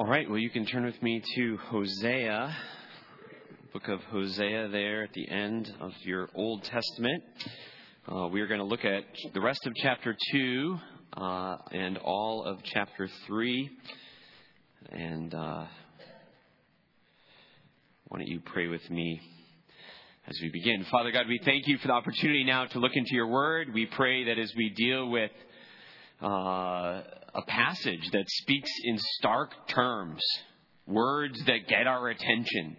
All right, well, you can turn with me to Hosea, book of Hosea, there at the end of your Old Testament. Uh, we are going to look at the rest of chapter 2 uh, and all of chapter 3. And uh, why don't you pray with me as we begin? Father God, we thank you for the opportunity now to look into your word. We pray that as we deal with uh, a passage that speaks in stark terms, words that get our attention.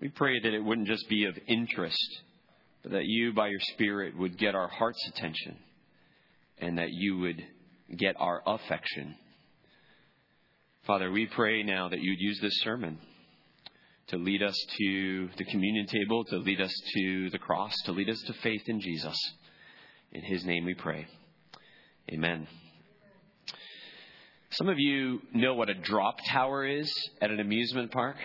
We pray that it wouldn't just be of interest, but that you, by your Spirit, would get our heart's attention and that you would get our affection. Father, we pray now that you'd use this sermon to lead us to the communion table, to lead us to the cross, to lead us to faith in Jesus. In his name we pray. Amen. Some of you know what a drop tower is at an amusement park.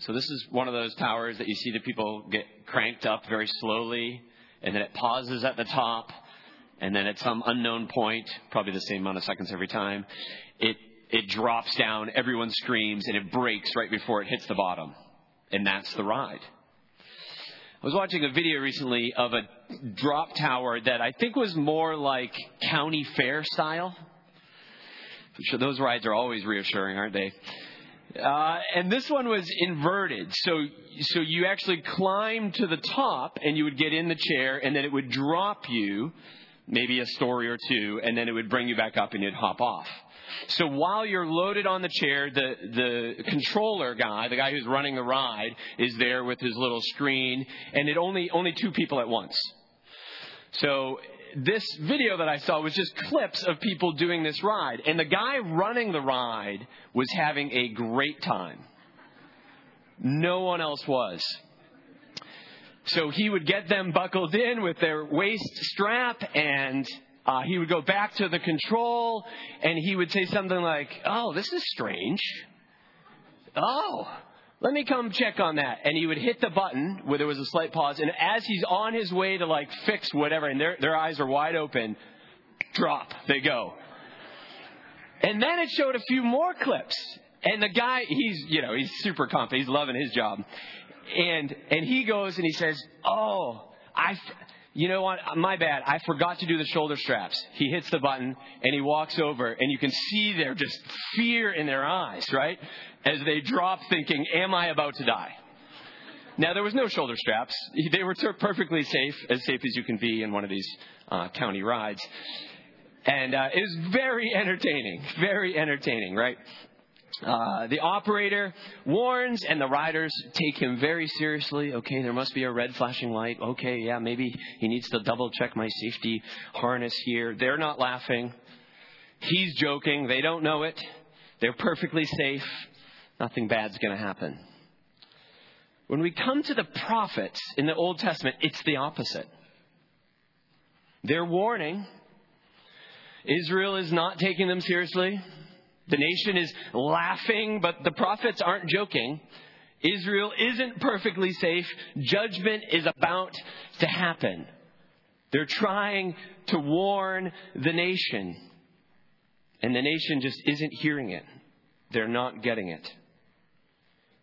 So this is one of those towers that you see the people get cranked up very slowly, and then it pauses at the top, and then at some unknown point, probably the same amount of seconds every time, it it drops down, everyone screams, and it brakes right before it hits the bottom. And that's the ride. I was watching a video recently of a drop tower that I think was more like county fair style. So those rides are always reassuring, aren't they? Uh, and this one was inverted. So, so you actually climb to the top and you would get in the chair and then it would drop you maybe a story or two and then it would bring you back up and you'd hop off. So while you're loaded on the chair, the, the controller guy, the guy who's running the ride, is there with his little screen, and it only, only two people at once. So this video that I saw was just clips of people doing this ride. And the guy running the ride was having a great time. No one else was. So he would get them buckled in with their waist strap and uh, he would go back to the control and he would say something like, Oh, this is strange. Oh, let me come check on that. And he would hit the button where there was a slight pause. And as he's on his way to like fix whatever, and their, their eyes are wide open, drop, they go. And then it showed a few more clips. And the guy, he's, you know, he's super confident. He's loving his job. And, and he goes and he says, Oh, I, you know what? My bad. I forgot to do the shoulder straps. He hits the button and he walks over and you can see there just fear in their eyes, right? As they drop thinking, am I about to die? Now there was no shoulder straps. They were perfectly safe, as safe as you can be in one of these uh, county rides. And uh, it was very entertaining, very entertaining, right? Uh, the operator warns, and the riders take him very seriously. Okay, there must be a red flashing light. Okay, yeah, maybe he needs to double check my safety harness here. They're not laughing. He's joking. They don't know it. They're perfectly safe. Nothing bad's going to happen. When we come to the prophets in the Old Testament, it's the opposite. They're warning. Israel is not taking them seriously. The nation is laughing, but the prophets aren't joking. Israel isn't perfectly safe. Judgment is about to happen. They're trying to warn the nation. And the nation just isn't hearing it. They're not getting it.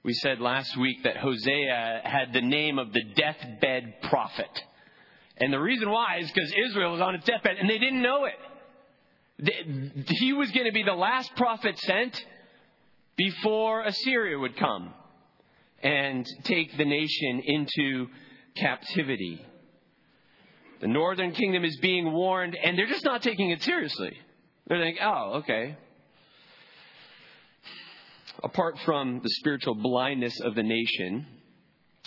We said last week that Hosea had the name of the deathbed prophet. And the reason why is because Israel was on its deathbed and they didn't know it. He was going to be the last prophet sent before Assyria would come and take the nation into captivity. The northern kingdom is being warned, and they're just not taking it seriously. They're thinking, oh, okay. Apart from the spiritual blindness of the nation,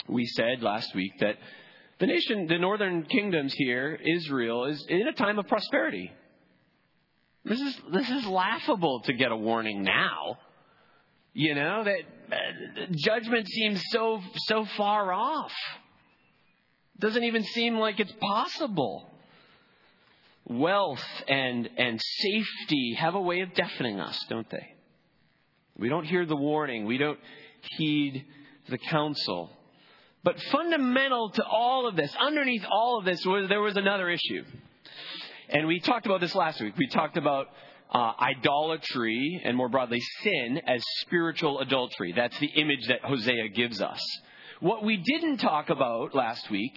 we said last week that the nation, the northern kingdoms here, Israel, is in a time of prosperity. This is this is laughable to get a warning now. You know that uh, judgment seems so so far off. Doesn't even seem like it's possible. Wealth and and safety have a way of deafening us, don't they? We don't hear the warning. We don't heed the counsel. But fundamental to all of this, underneath all of this, was there was another issue. And we talked about this last week. We talked about uh, idolatry and more broadly sin as spiritual adultery. That's the image that Hosea gives us. What we didn't talk about last week,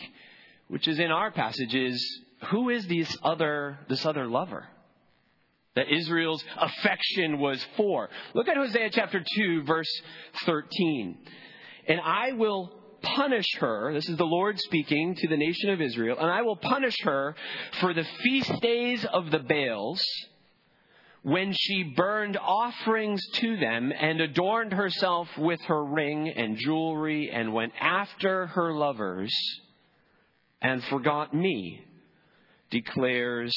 which is in our passage, is who is this other, this other lover? that Israel's affection was for. Look at Hosea chapter 2, verse 13. And I will punish her, this is the Lord speaking to the nation of Israel, and I will punish her for the feast days of the Baals when she burned offerings to them and adorned herself with her ring and jewelry and went after her lovers and forgot me, declares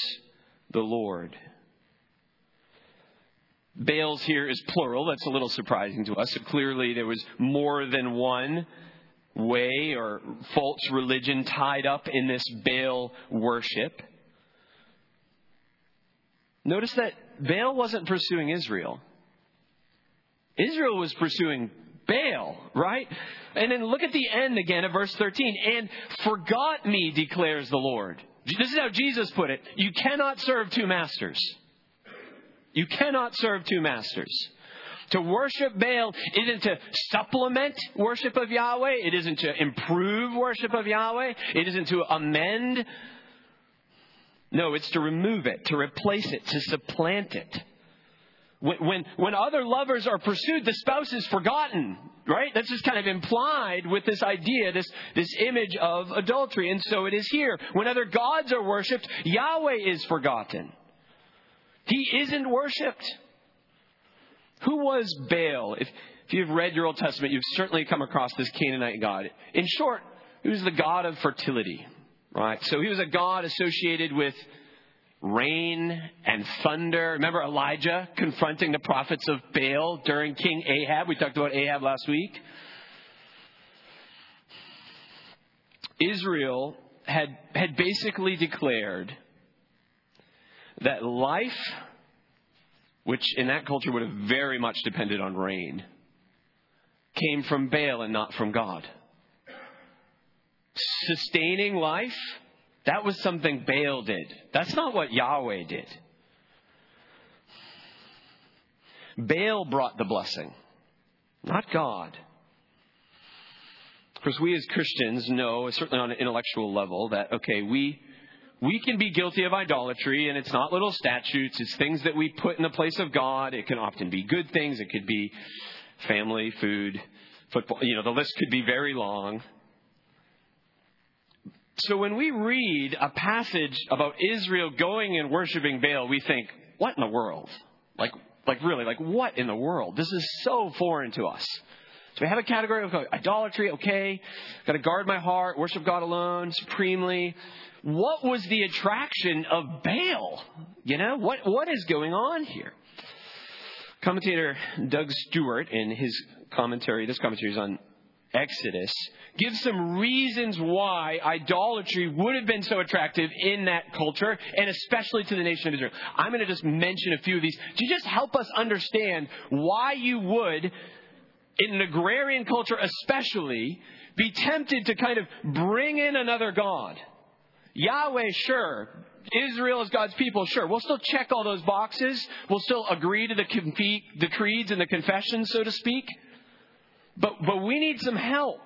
the Lord. Baals here is plural. That's a little surprising to us. So clearly there was more than one way or false religion tied up in this Baal worship. Notice that Baal wasn't pursuing Israel. Israel was pursuing Baal, right? And then look at the end again of verse 13. And forgot me, declares the Lord. This is how Jesus put it. You cannot serve two masters. You cannot serve two masters. To worship Baal isn't to supplement worship of Yahweh. It isn't to improve worship of Yahweh. It isn't to amend. No, it's to remove it, to replace it, to supplant it. When, when, when other lovers are pursued, the spouse is forgotten, right? That's just kind of implied with this idea, this, this image of adultery. And so it is here. When other gods are worshipped, Yahweh is forgotten. He isn't worshiped. Who was Baal? If, if you've read your Old Testament, you've certainly come across this Canaanite god. In short, he was the god of fertility, right? So he was a god associated with rain and thunder. Remember Elijah confronting the prophets of Baal during King Ahab? We talked about Ahab last week. Israel had, had basically declared that life, which in that culture would have very much depended on rain, came from Baal and not from God. Sustaining life, that was something Baal did. That's not what Yahweh did. Baal brought the blessing, not God. Of course, we as Christians know, certainly on an intellectual level, that, okay, we we can be guilty of idolatry, and it's not little statutes, it's things that we put in the place of God. It can often be good things, it could be family, food, football. You know, the list could be very long. So when we read a passage about Israel going and worshiping Baal, we think, what in the world? Like, like really, like what in the world? This is so foreign to us. So we have a category of idolatry, okay. Got to guard my heart, worship God alone, supremely what was the attraction of Baal? You know, what, what is going on here? Commentator Doug Stuart, in his commentary, this commentary is on Exodus, gives some reasons why idolatry would have been so attractive in that culture, and especially to the nation of Israel. I'm going to just mention a few of these to just help us understand why you would, in an agrarian culture especially, be tempted to kind of bring in another God Yahweh, sure. Israel is God's people, sure. We'll still check all those boxes. We'll still agree to the, the creeds and the confessions, so to speak. But, but we need some help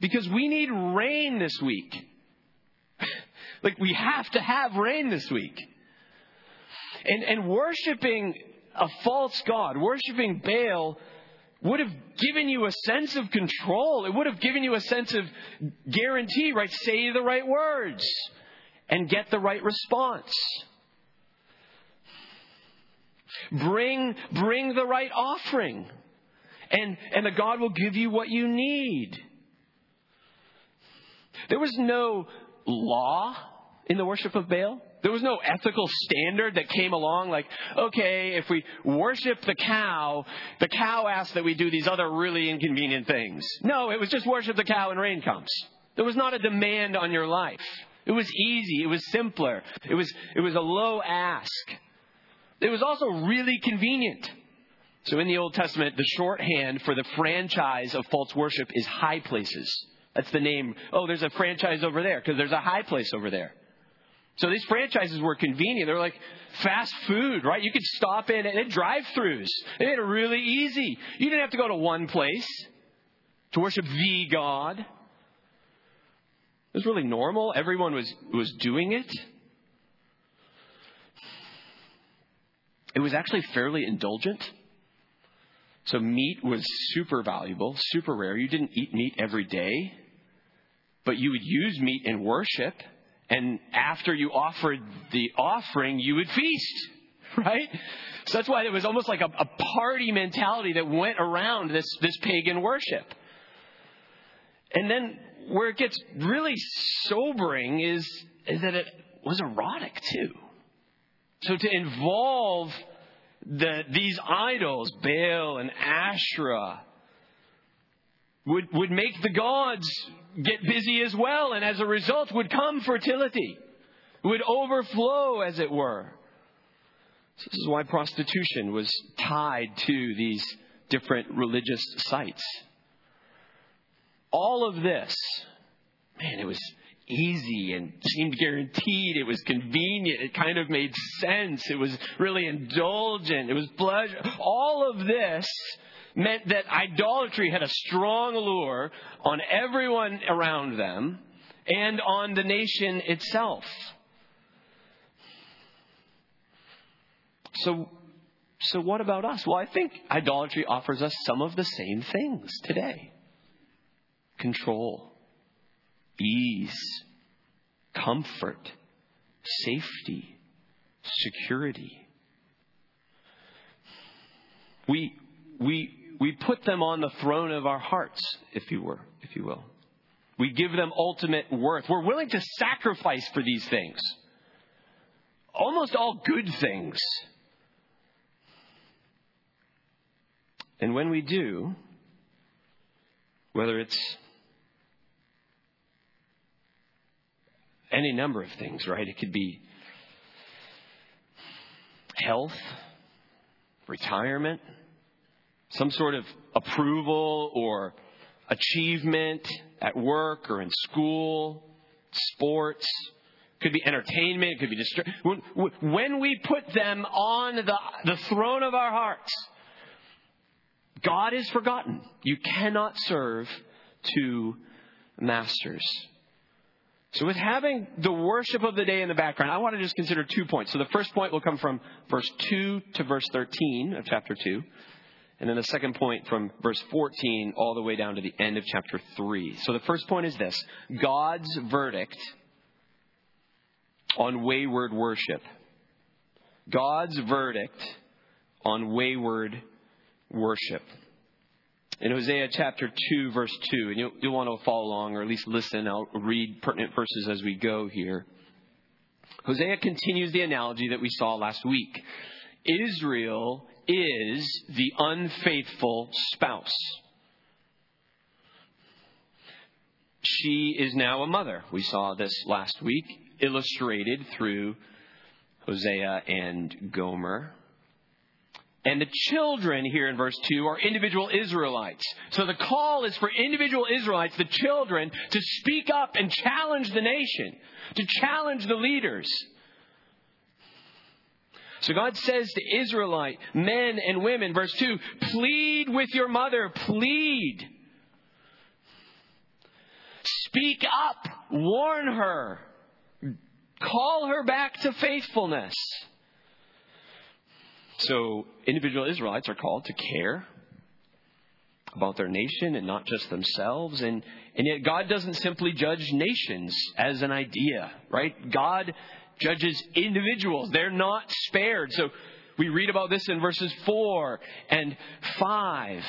because we need rain this week. like, we have to have rain this week. And, and worshiping a false God, worshiping Baal, would have given you a sense of control. It would have given you a sense of guarantee, right? Say the right words and get the right response. Bring, bring the right offering. And, and the God will give you what you need. There was no law in the worship of Baal. There was no ethical standard that came along like, okay, if we worship the cow, the cow asks that we do these other really inconvenient things. No, it was just worship the cow and rain comes. There was not a demand on your life. It was easy. It was simpler. It was, it was a low ask. It was also really convenient. So in the Old Testament, the shorthand for the franchise of false worship is high places. That's the name. Oh, there's a franchise over there because there's a high place over there. So these franchises were convenient. They're like fast food, right? You could stop in and drive-throughs. They made it really easy. You didn't have to go to one place to worship the God. It was really normal. Everyone was, was doing it. It was actually fairly indulgent. So meat was super valuable, super rare. You didn't eat meat every day, but you would use meat in worship. And after you offered the offering, you would feast, right? So that's why it was almost like a, a party mentality that went around this, this pagan worship. And then where it gets really sobering is, is that it was erotic too. So to involve the, these idols, Baal and Asherah, would, would make the gods get busy as well, and as a result would come fertility, would overflow, as it were. This is why prostitution was tied to these different religious sites. All of this, man, it was easy and seemed guaranteed. It was convenient. It kind of made sense. It was really indulgent. It was pleasure. All of this meant that idolatry had a strong allure on everyone around them and on the nation itself. So, so what about us? Well, I think idolatry offers us some of the same things today control, ease, comfort, safety, security. We, we, we put them on the throne of our hearts, if you were, if you will. We give them ultimate worth. We're willing to sacrifice for these things. Almost all good things. And when we do, whether it's any number of things, right? It could be health, retirement, some sort of approval or achievement at work or in school, sports. Could be entertainment, could be distraction. When we put them on the, the throne of our hearts, God is forgotten. You cannot serve two masters. So, with having the worship of the day in the background, I want to just consider two points. So, the first point will come from verse 2 to verse 13 of chapter 2. And then the second point from verse 14 all the way down to the end of chapter 3. So, the first point is this God's verdict on wayward worship. God's verdict on wayward worship in Hosea chapter 2, verse 2, and you'll, you'll want to follow along or at least listen. I'll read pertinent verses as we go here. Hosea continues the analogy that we saw last week. Israel is the unfaithful spouse. She is now a mother. We saw this last week, illustrated through Hosea and Gomer. And the children here in verse 2 are individual Israelites. So the call is for individual Israelites, the children, to speak up and challenge the nation, to challenge the leaders. So God says to Israelite men and women, verse 2, plead with your mother, plead. Speak up, warn her, call her back to faithfulness. So individual Israelites are called to care about their nation and not just themselves. And, and yet God doesn't simply judge nations as an idea, right? God judges individuals. They're not spared. So we read about this in verses 4 and 5.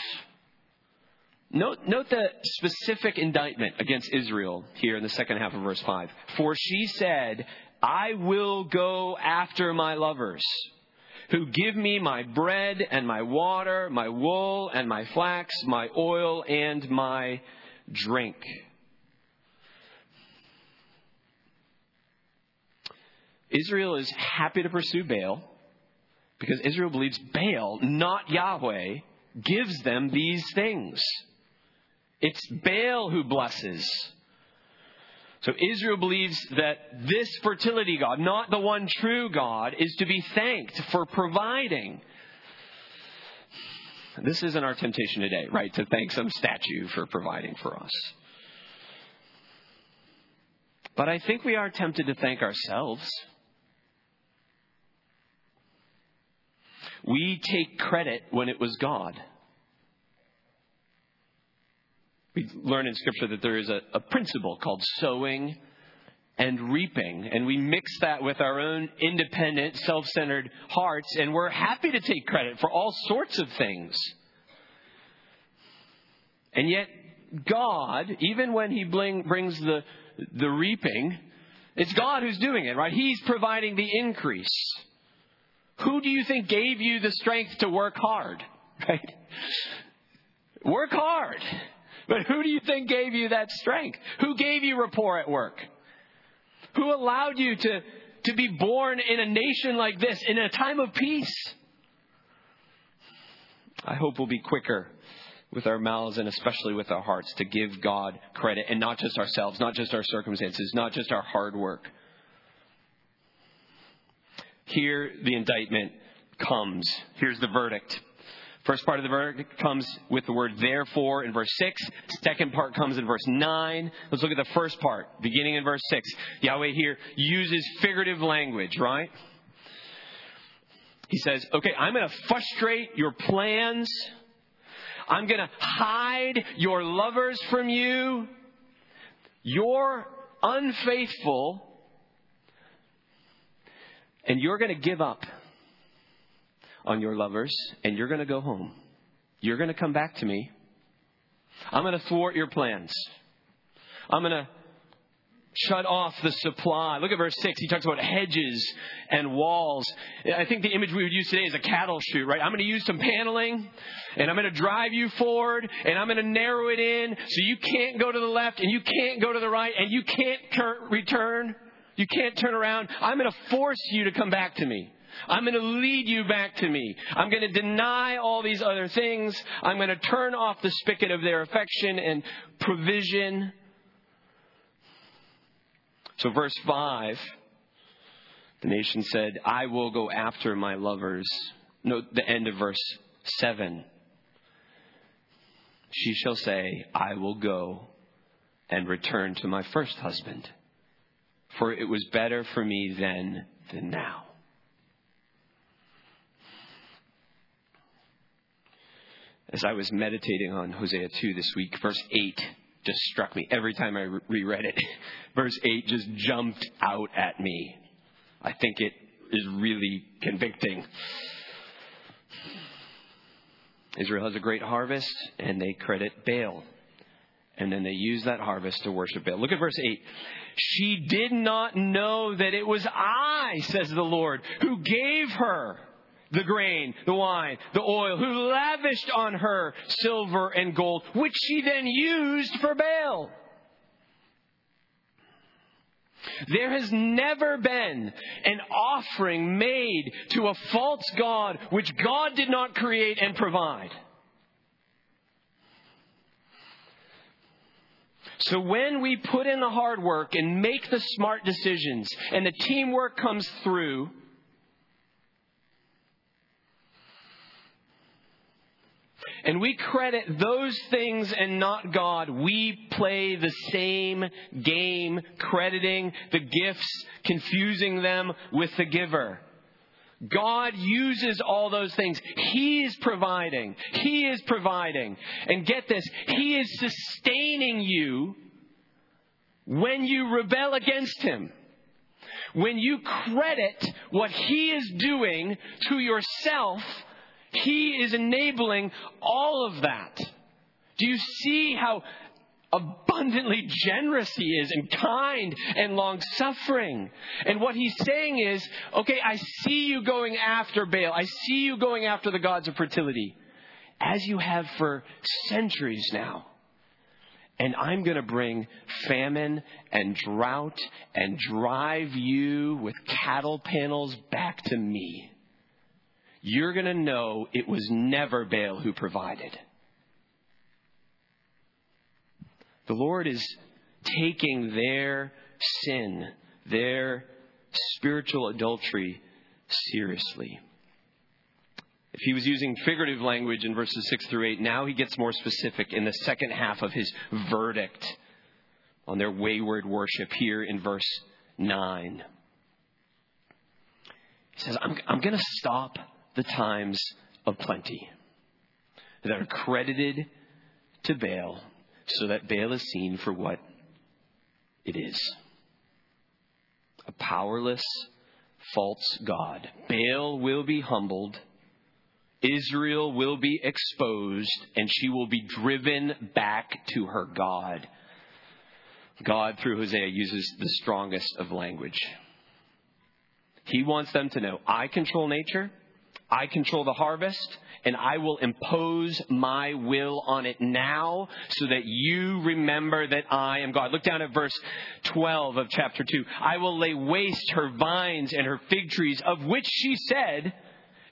Note, note the specific indictment against Israel here in the second half of verse 5. For she said, I will go after my lovers who give me my bread and my water, my wool and my flax, my oil and my drink. Israel is happy to pursue Baal because Israel believes Baal, not Yahweh, gives them these things. It's Baal who blesses. So Israel believes that this fertility God, not the one true God, is to be thanked for providing. This isn't our temptation today, right? To thank some statue for providing for us. But I think we are tempted to thank ourselves. We take credit when it was God. We learn in Scripture that there is a, a, principle called sowing and reaping, and we mix that with our own independent, self centered hearts, and we're happy to take credit for all sorts of things. And yet, God, even when He bring, brings the, the reaping, it's God who's doing it, right? He's providing the increase. Who do you think gave you the strength to work hard? Right? Work hard. But who do you think gave you that strength? Who gave you rapport at work? Who allowed you to, to be born in a nation like this, in a time of peace? I hope we'll be quicker with our mouths and especially with our hearts to give God credit and not just ourselves, not just our circumstances, not just our hard work. Here, the indictment comes. Here's the verdict. First part of the verdict comes with the word therefore in verse 6. Second part comes in verse 9. Let's look at the first part, beginning in verse 6. Yahweh here uses figurative language, right? He says, okay, I'm going to frustrate your plans. I'm going to hide your lovers from you. You're unfaithful. And you're going to give up on your lovers and you're going to go home. You're going to come back to me. I'm going to thwart your plans. I'm going to shut off the supply. Look at verse 6. He talks about hedges and walls. I think the image we would use today is a cattle chute, right? I'm going to use some paneling and I'm going to drive you forward and I'm going to narrow it in so you can't go to the left and you can't go to the right and you can't return. You can't turn around. I'm going to force you to come back to me. I'm going to lead you back to me. I'm going to deny all these other things. I'm going to turn off the spigot of their affection and provision. So, verse 5, the nation said, I will go after my lovers. Note the end of verse 7. She shall say, I will go and return to my first husband, for it was better for me then than now. As I was meditating on Hosea 2 this week, verse 8 just struck me every time I reread it. Verse 8 just jumped out at me. I think it is really convicting. Israel has a great harvest, and they credit Baal. And then they use that harvest to worship Baal. Look at verse 8. She did not know that it was I, says the Lord, who gave her the grain, the wine, the oil, who lavished on her silver and gold, which she then used for Baal. There has never been an offering made to a false God which God did not create and provide. So when we put in the hard work and make the smart decisions and the teamwork comes through, and we credit those things and not God, we play the same game, crediting the gifts, confusing them with the giver. God uses all those things. He is providing. He is providing. And get this, He is sustaining you when you rebel against Him. When you credit what He is doing to yourself he is enabling all of that. Do you see how abundantly generous he is and kind and long suffering. And what he's saying is, okay, I see you going after Baal. I see you going after the gods of fertility, as you have for centuries now. And I'm going to bring famine and drought and drive you with cattle panels back to me you're going to know it was never Baal who provided. The Lord is taking their sin, their spiritual adultery seriously. If he was using figurative language in verses 6 through 8, now he gets more specific in the second half of his verdict on their wayward worship here in verse 9. He says, I'm, I'm going to stop the times of plenty that are credited to Baal so that Baal is seen for what it is a powerless, false God. Baal will be humbled. Israel will be exposed and she will be driven back to her God. God, through Hosea, uses the strongest of language. He wants them to know I control nature, I control the harvest, and I will impose my will on it now so that you remember that I am God. Look down at verse 12 of chapter 2. I will lay waste her vines and her fig trees, of which she said,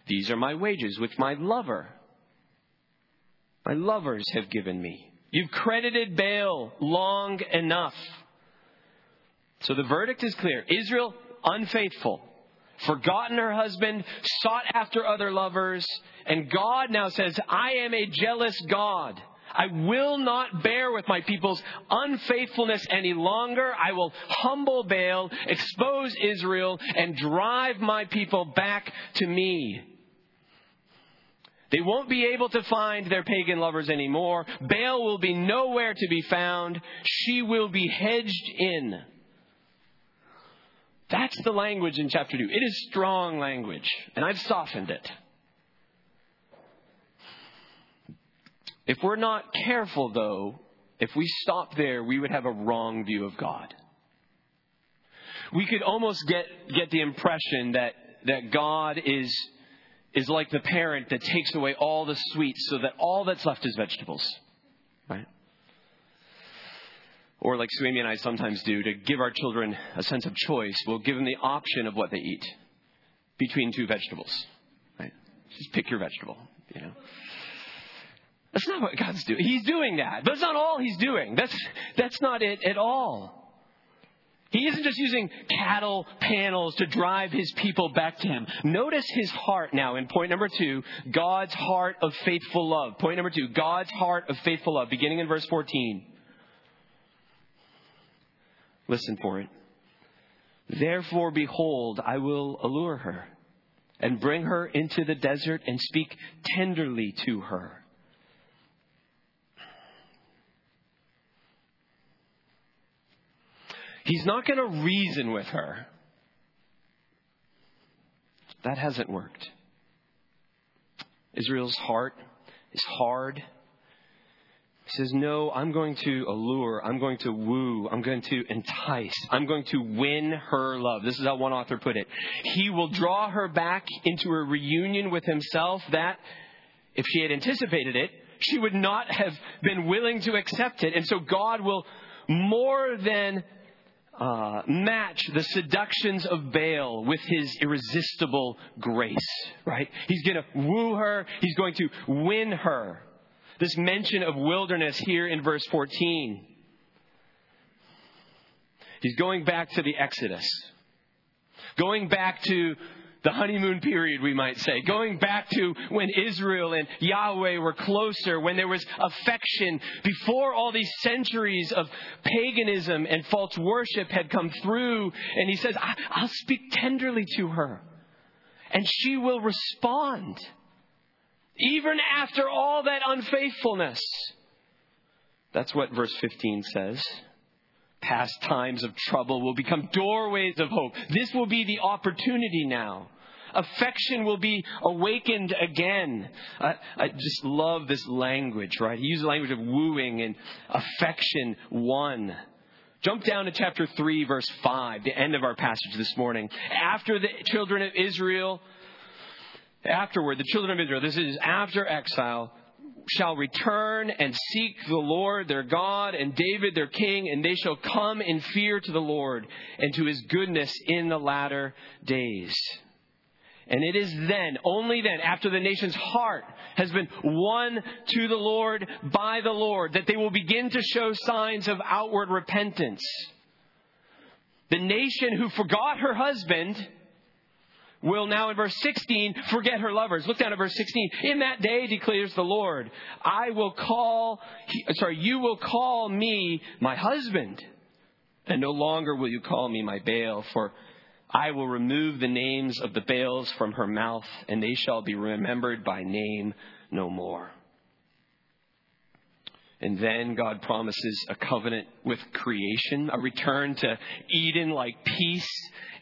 These are my wages, which my lover, my lovers have given me. You've credited Baal long enough. So the verdict is clear Israel, unfaithful forgotten her husband, sought after other lovers, and God now says, I am a jealous God. I will not bear with my people's unfaithfulness any longer. I will humble Baal, expose Israel, and drive my people back to me. They won't be able to find their pagan lovers anymore. Baal will be nowhere to be found. She will be hedged in. That's the language in chapter 2. It is strong language, and I've softened it. If we're not careful, though, if we stop there, we would have a wrong view of God. We could almost get, get the impression that, that God is, is like the parent that takes away all the sweets so that all that's left is vegetables. Or like Suemi and I sometimes do, to give our children a sense of choice, we'll give them the option of what they eat between two vegetables. Right? Just pick your vegetable, you know. That's not what God's doing. He's doing that. But that's not all he's doing. That's, that's not it at all. He isn't just using cattle panels to drive his people back to him. Notice his heart now in point number two God's heart of faithful love. Point number two God's heart of faithful love, beginning in verse 14. Listen for it. Therefore, behold, I will allure her and bring her into the desert and speak tenderly to her. He's not going to reason with her. That hasn't worked. Israel's heart is hard he says, No, I'm going to allure, I'm going to woo, I'm going to entice, I'm going to win her love. This is how one author put it. He will draw her back into a reunion with himself that, if she had anticipated it, she would not have been willing to accept it. And so God will more than uh, match the seductions of Baal with his irresistible grace, right? He's going to woo her, he's going to win her this mention of wilderness here in verse 14. He's going back to the Exodus, going back to the honeymoon period, we might say, going back to when Israel and Yahweh were closer, when there was affection, before all these centuries of paganism and false worship had come through. And he says, I'll speak tenderly to her, and she will respond even after all that unfaithfulness. That's what verse 15 says. Past times of trouble will become doorways of hope. This will be the opportunity now. Affection will be awakened again. I, I just love this language, right? He uses the language of wooing and affection one. Jump down to chapter 3, verse 5, the end of our passage this morning. After the children of Israel afterward, the children of Israel, this is after exile, shall return and seek the Lord their God and David their king, and they shall come in fear to the Lord and to his goodness in the latter days. And it is then, only then, after the nation's heart has been won to the Lord by the Lord, that they will begin to show signs of outward repentance. The nation who forgot her husband will now in verse 16 forget her lovers. Look down at verse 16. In that day declares the Lord, I will call, sorry, you will call me my husband, and no longer will you call me my Baal, for I will remove the names of the Baals from her mouth, and they shall be remembered by name no more. And then God promises a covenant with creation, a return to Eden like peace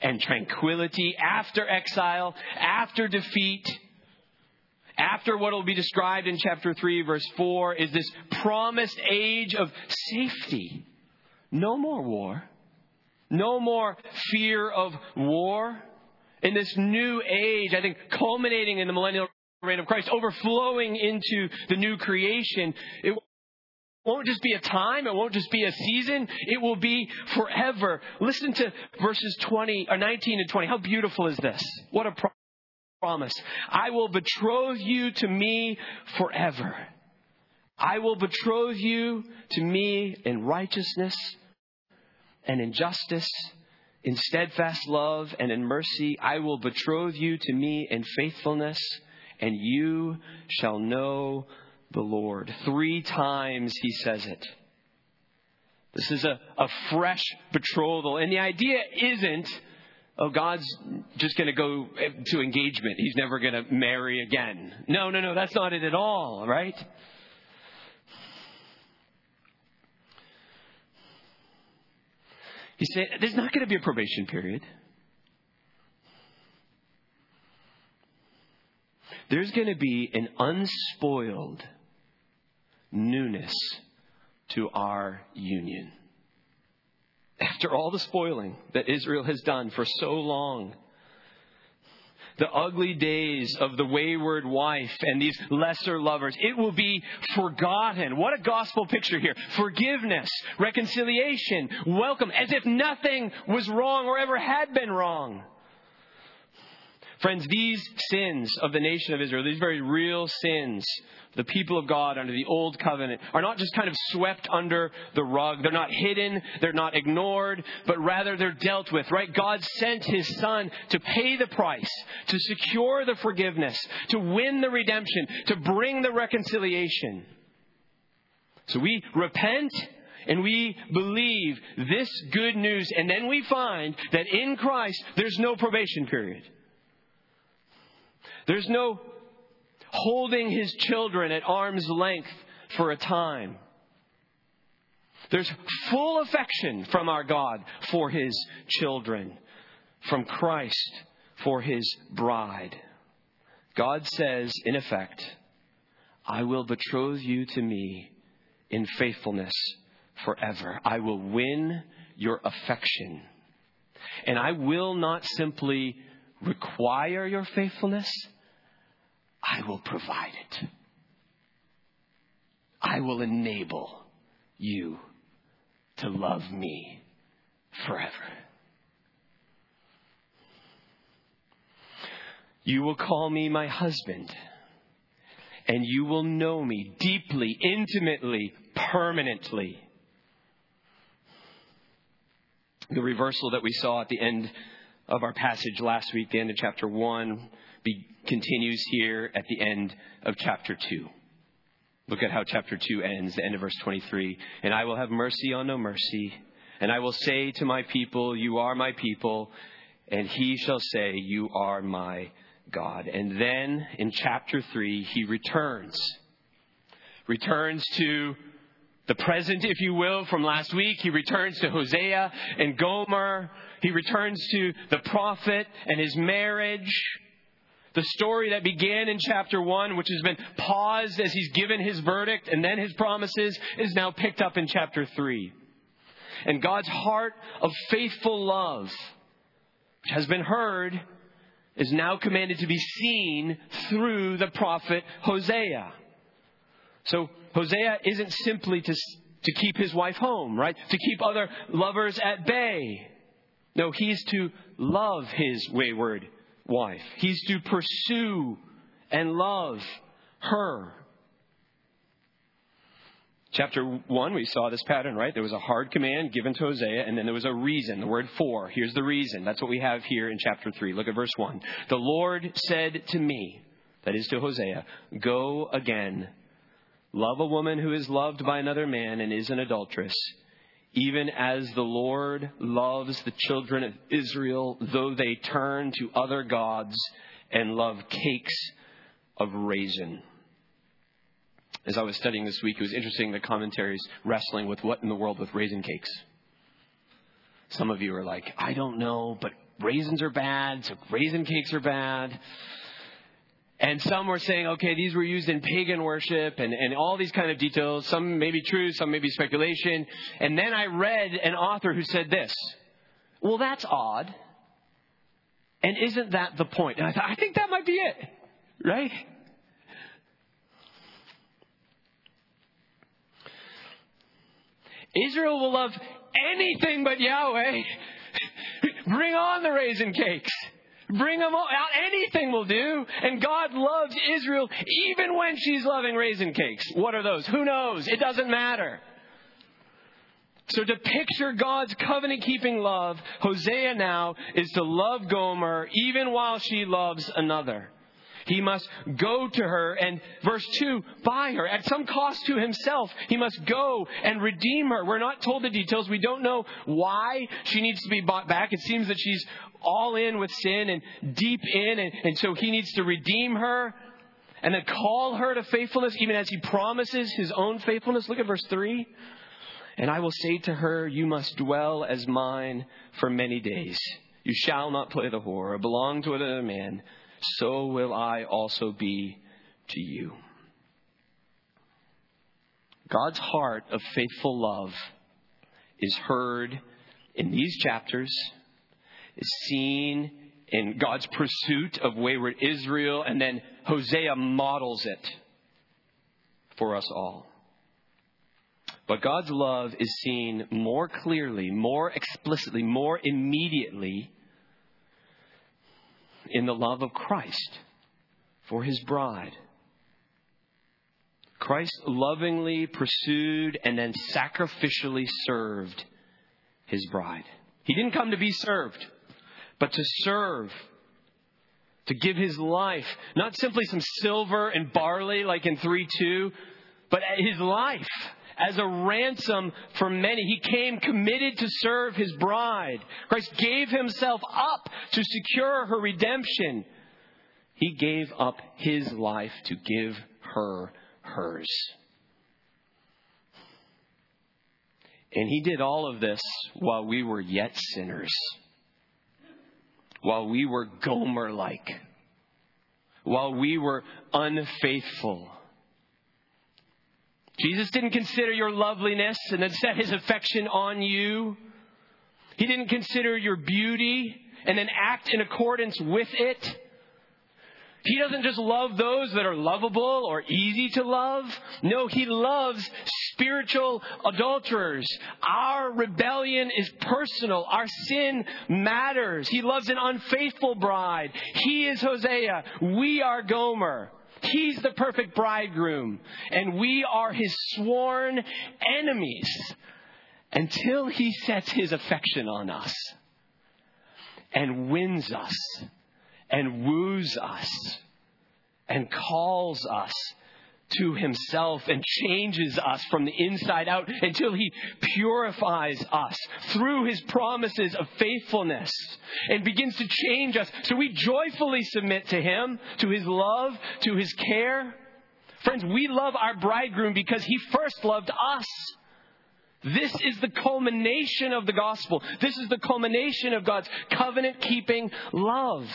and tranquility after exile, after defeat, after what will be described in chapter 3, verse 4, is this promised age of safety. No more war. No more fear of war. In this new age, I think culminating in the millennial reign of Christ, overflowing into the new creation, it won't just be a time, it won't just be a season, it will be forever. Listen to verses 20 or 19 and 20. How beautiful is this? What a promise. I will betroth you to me forever. I will betroth you to me in righteousness and in justice, in steadfast love and in mercy. I will betroth you to me in faithfulness, and you shall know the Lord. Three times he says it. This is a, a fresh betrothal. And the idea isn't, oh, God's just going to go to engagement. He's never going to marry again. No, no, no, that's not it at all, right? He said, there's not going to be a probation period. There's going to be an unspoiled newness to our union. After all the spoiling that Israel has done for so long, the ugly days of the wayward wife and these lesser lovers. It will be forgotten. What a gospel picture here. Forgiveness, reconciliation, welcome, as if nothing was wrong or ever had been wrong. Friends, these sins of the nation of Israel, these very real sins, the people of God under the old covenant, are not just kind of swept under the rug. They're not hidden. They're not ignored, but rather they're dealt with, right? God sent his son to pay the price, to secure the forgiveness, to win the redemption, to bring the reconciliation. So we repent and we believe this good news, and then we find that in Christ there's no probation period. There's no holding his children at arm's length for a time. There's full affection from our God for his children, from Christ for his bride. God says, in effect, I will betroth you to me in faithfulness forever. I will win your affection. And I will not simply require your faithfulness, I will provide it. I will enable you to love me forever. You will call me my husband, and you will know me deeply, intimately, permanently. The reversal that we saw at the end of our passage last week, the end of chapter 1, be, continues here at the end of chapter 2. Look at how chapter 2 ends, the end of verse 23. And I will have mercy on no mercy, and I will say to my people, You are my people, and he shall say, You are my God. And then in chapter 3, he returns. Returns to the present, if you will, from last week. He returns to Hosea and Gomer. He returns to the prophet and his marriage. The story that began in chapter 1, which has been paused as he's given his verdict and then his promises, is now picked up in chapter 3. And God's heart of faithful love, which has been heard, is now commanded to be seen through the prophet Hosea. So Hosea isn't simply to, to keep his wife home, right? To keep other lovers at bay. No, he's to love his wayward wife. He's to pursue and love her. Chapter 1, we saw this pattern, right? There was a hard command given to Hosea, and then there was a reason, the word for. Here's the reason. That's what we have here in chapter 3. Look at verse 1. The Lord said to me, that is to Hosea, Go again, love a woman who is loved by another man and is an adulteress, even as the Lord loves the children of Israel, though they turn to other gods and love cakes of raisin as I was studying this week, it was interesting the commentaries wrestling with what in the world with raisin cakes. Some of you are like, I don't know, but raisins are bad, so raisin cakes are bad. And some were saying, okay, these were used in pagan worship and, and all these kind of details. Some may be true, some may be speculation. And then I read an author who said this. Well, that's odd. And isn't that the point? And I thought, I think that might be it. Right? Israel will love anything but Yahweh. Bring on the raisin cakes. Bring them out. Anything will do. And God loves Israel even when she's loving raisin cakes. What are those? Who knows? It doesn't matter. So to picture God's covenant keeping love, Hosea now is to love Gomer even while she loves another. He must go to her and, verse 2, buy her at some cost to himself. He must go and redeem her. We're not told the details. We don't know why she needs to be bought back. It seems that she's all in with sin and deep in, and, and so he needs to redeem her and then call her to faithfulness, even as he promises his own faithfulness. Look at verse 3. And I will say to her, You must dwell as mine for many days. You shall not play the whore or belong to another man so will I also be to you. God's heart of faithful love is heard in these chapters, is seen in God's pursuit of wayward Israel, and then Hosea models it for us all. But God's love is seen more clearly, more explicitly, more immediately in the love of Christ for his bride. Christ lovingly pursued and then sacrificially served his bride. He didn't come to be served, but to serve, to give his life, not simply some silver and barley like in 3 2, but his life as a ransom for many. He came committed to serve his bride. Christ gave himself up to secure her redemption. He gave up his life to give her hers. And he did all of this while we were yet sinners, while we were Gomer like, while we were unfaithful Jesus didn't consider your loveliness and then set his affection on you. He didn't consider your beauty and then act in accordance with it. He doesn't just love those that are lovable or easy to love. No, he loves spiritual adulterers. Our rebellion is personal. Our sin matters. He loves an unfaithful bride. He is Hosea. We are Gomer. He's the perfect bridegroom, and we are his sworn enemies until he sets his affection on us and wins us and woos us and calls us to himself and changes us from the inside out until he purifies us through his promises of faithfulness and begins to change us so we joyfully submit to him, to his love, to his care. Friends, we love our bridegroom because he first loved us. This is the culmination of the gospel. This is the culmination of God's covenant keeping love.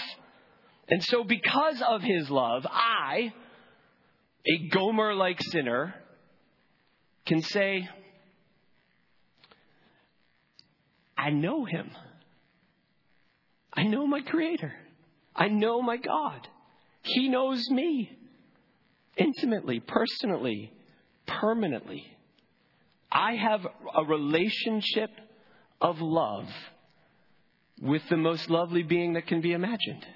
And so, because of his love, I, a Gomer like sinner can say, I know him. I know my Creator. I know my God. He knows me intimately, personally, permanently. I have a relationship of love with the most lovely being that can be imagined.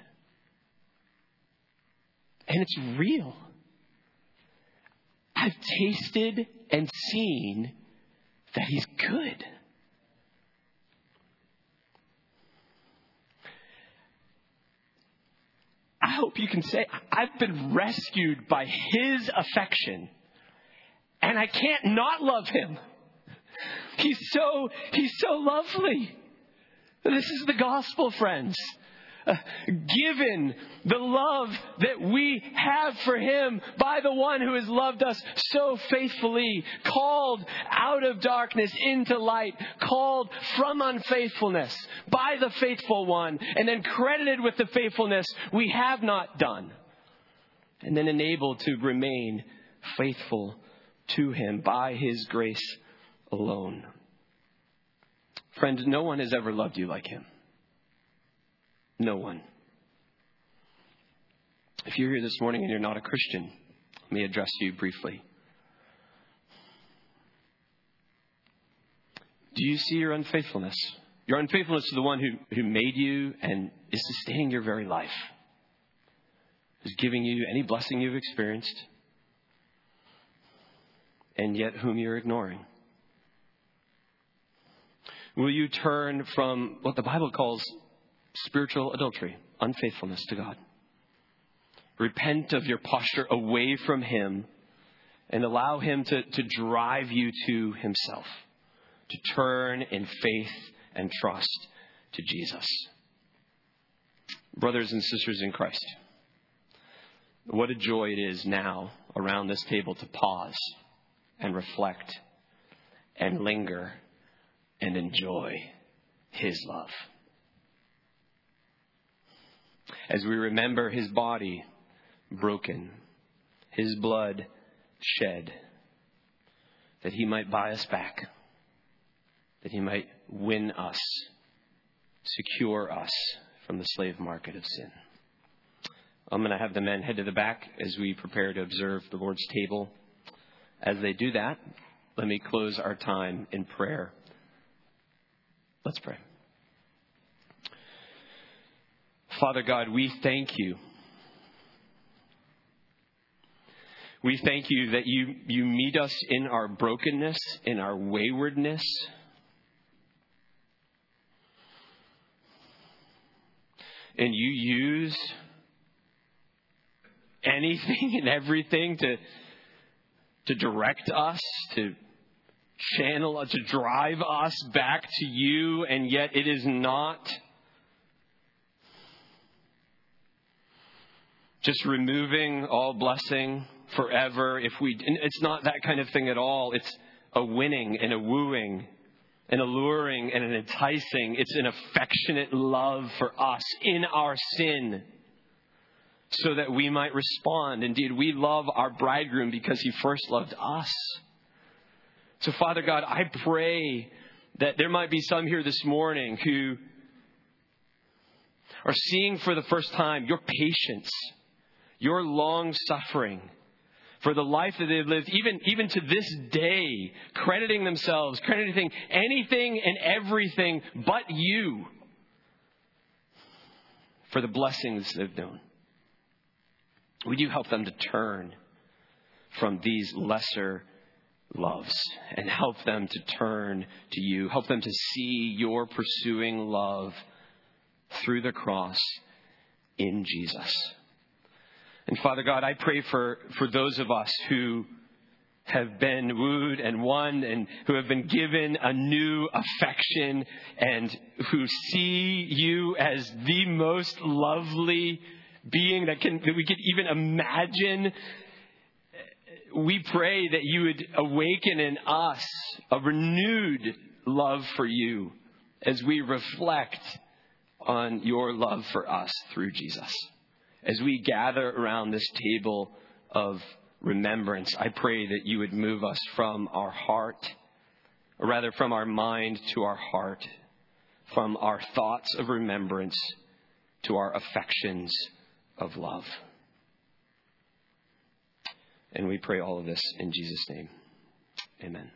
And it's real. I've tasted and seen that He's good. I hope you can say, I've been rescued by His affection, and I can't not love Him. He's so, He's so lovely. This is the gospel, friends. Given the love that we have for Him by the one who has loved us so faithfully, called out of darkness into light, called from unfaithfulness by the faithful one, and then credited with the faithfulness we have not done, and then enabled to remain faithful to Him by His grace alone. Friend, no one has ever loved you like Him. No one. If you're here this morning and you're not a Christian, let me address you briefly. Do you see your unfaithfulness? Your unfaithfulness to the one who, who made you and is sustaining your very life, is giving you any blessing you've experienced, and yet whom you're ignoring. Will you turn from what the Bible calls spiritual adultery, unfaithfulness to God. Repent of your posture away from Him and allow Him to, to drive you to Himself, to turn in faith and trust to Jesus. Brothers and sisters in Christ, what a joy it is now around this table to pause and reflect and linger and enjoy His love as we remember his body broken, his blood shed, that he might buy us back, that he might win us, secure us from the slave market of sin. I'm going to have the men head to the back as we prepare to observe the Lord's table. As they do that, let me close our time in prayer. Let's pray. Father God, we thank you. We thank you that you, you meet us in our brokenness, in our waywardness. And you use anything and everything to, to direct us, to channel, us, to drive us back to you, and yet it is not just removing all blessing forever. If we it's not that kind of thing at all. It's a winning and a wooing an alluring and an enticing. It's an affectionate love for us in our sin so that we might respond. Indeed we love our bridegroom because he first loved us. So father god i pray that there might be some here this morning who are seeing for the first time your patience your long suffering, for the life that they've lived, even, even to this day, crediting themselves, crediting anything and everything but you for the blessings they've known. Would you help them to turn from these lesser loves and help them to turn to you? Help them to see your pursuing love through the cross in Jesus. And Father God, I pray for, for those of us who have been wooed and won and who have been given a new affection and who see you as the most lovely being that can that we could even imagine we pray that you would awaken in us a renewed love for you as we reflect on your love for us through Jesus as we gather around this table of remembrance, I pray that you would move us from our heart, or rather from our mind to our heart, from our thoughts of remembrance to our affections of love. And we pray all of this in Jesus' name. Amen.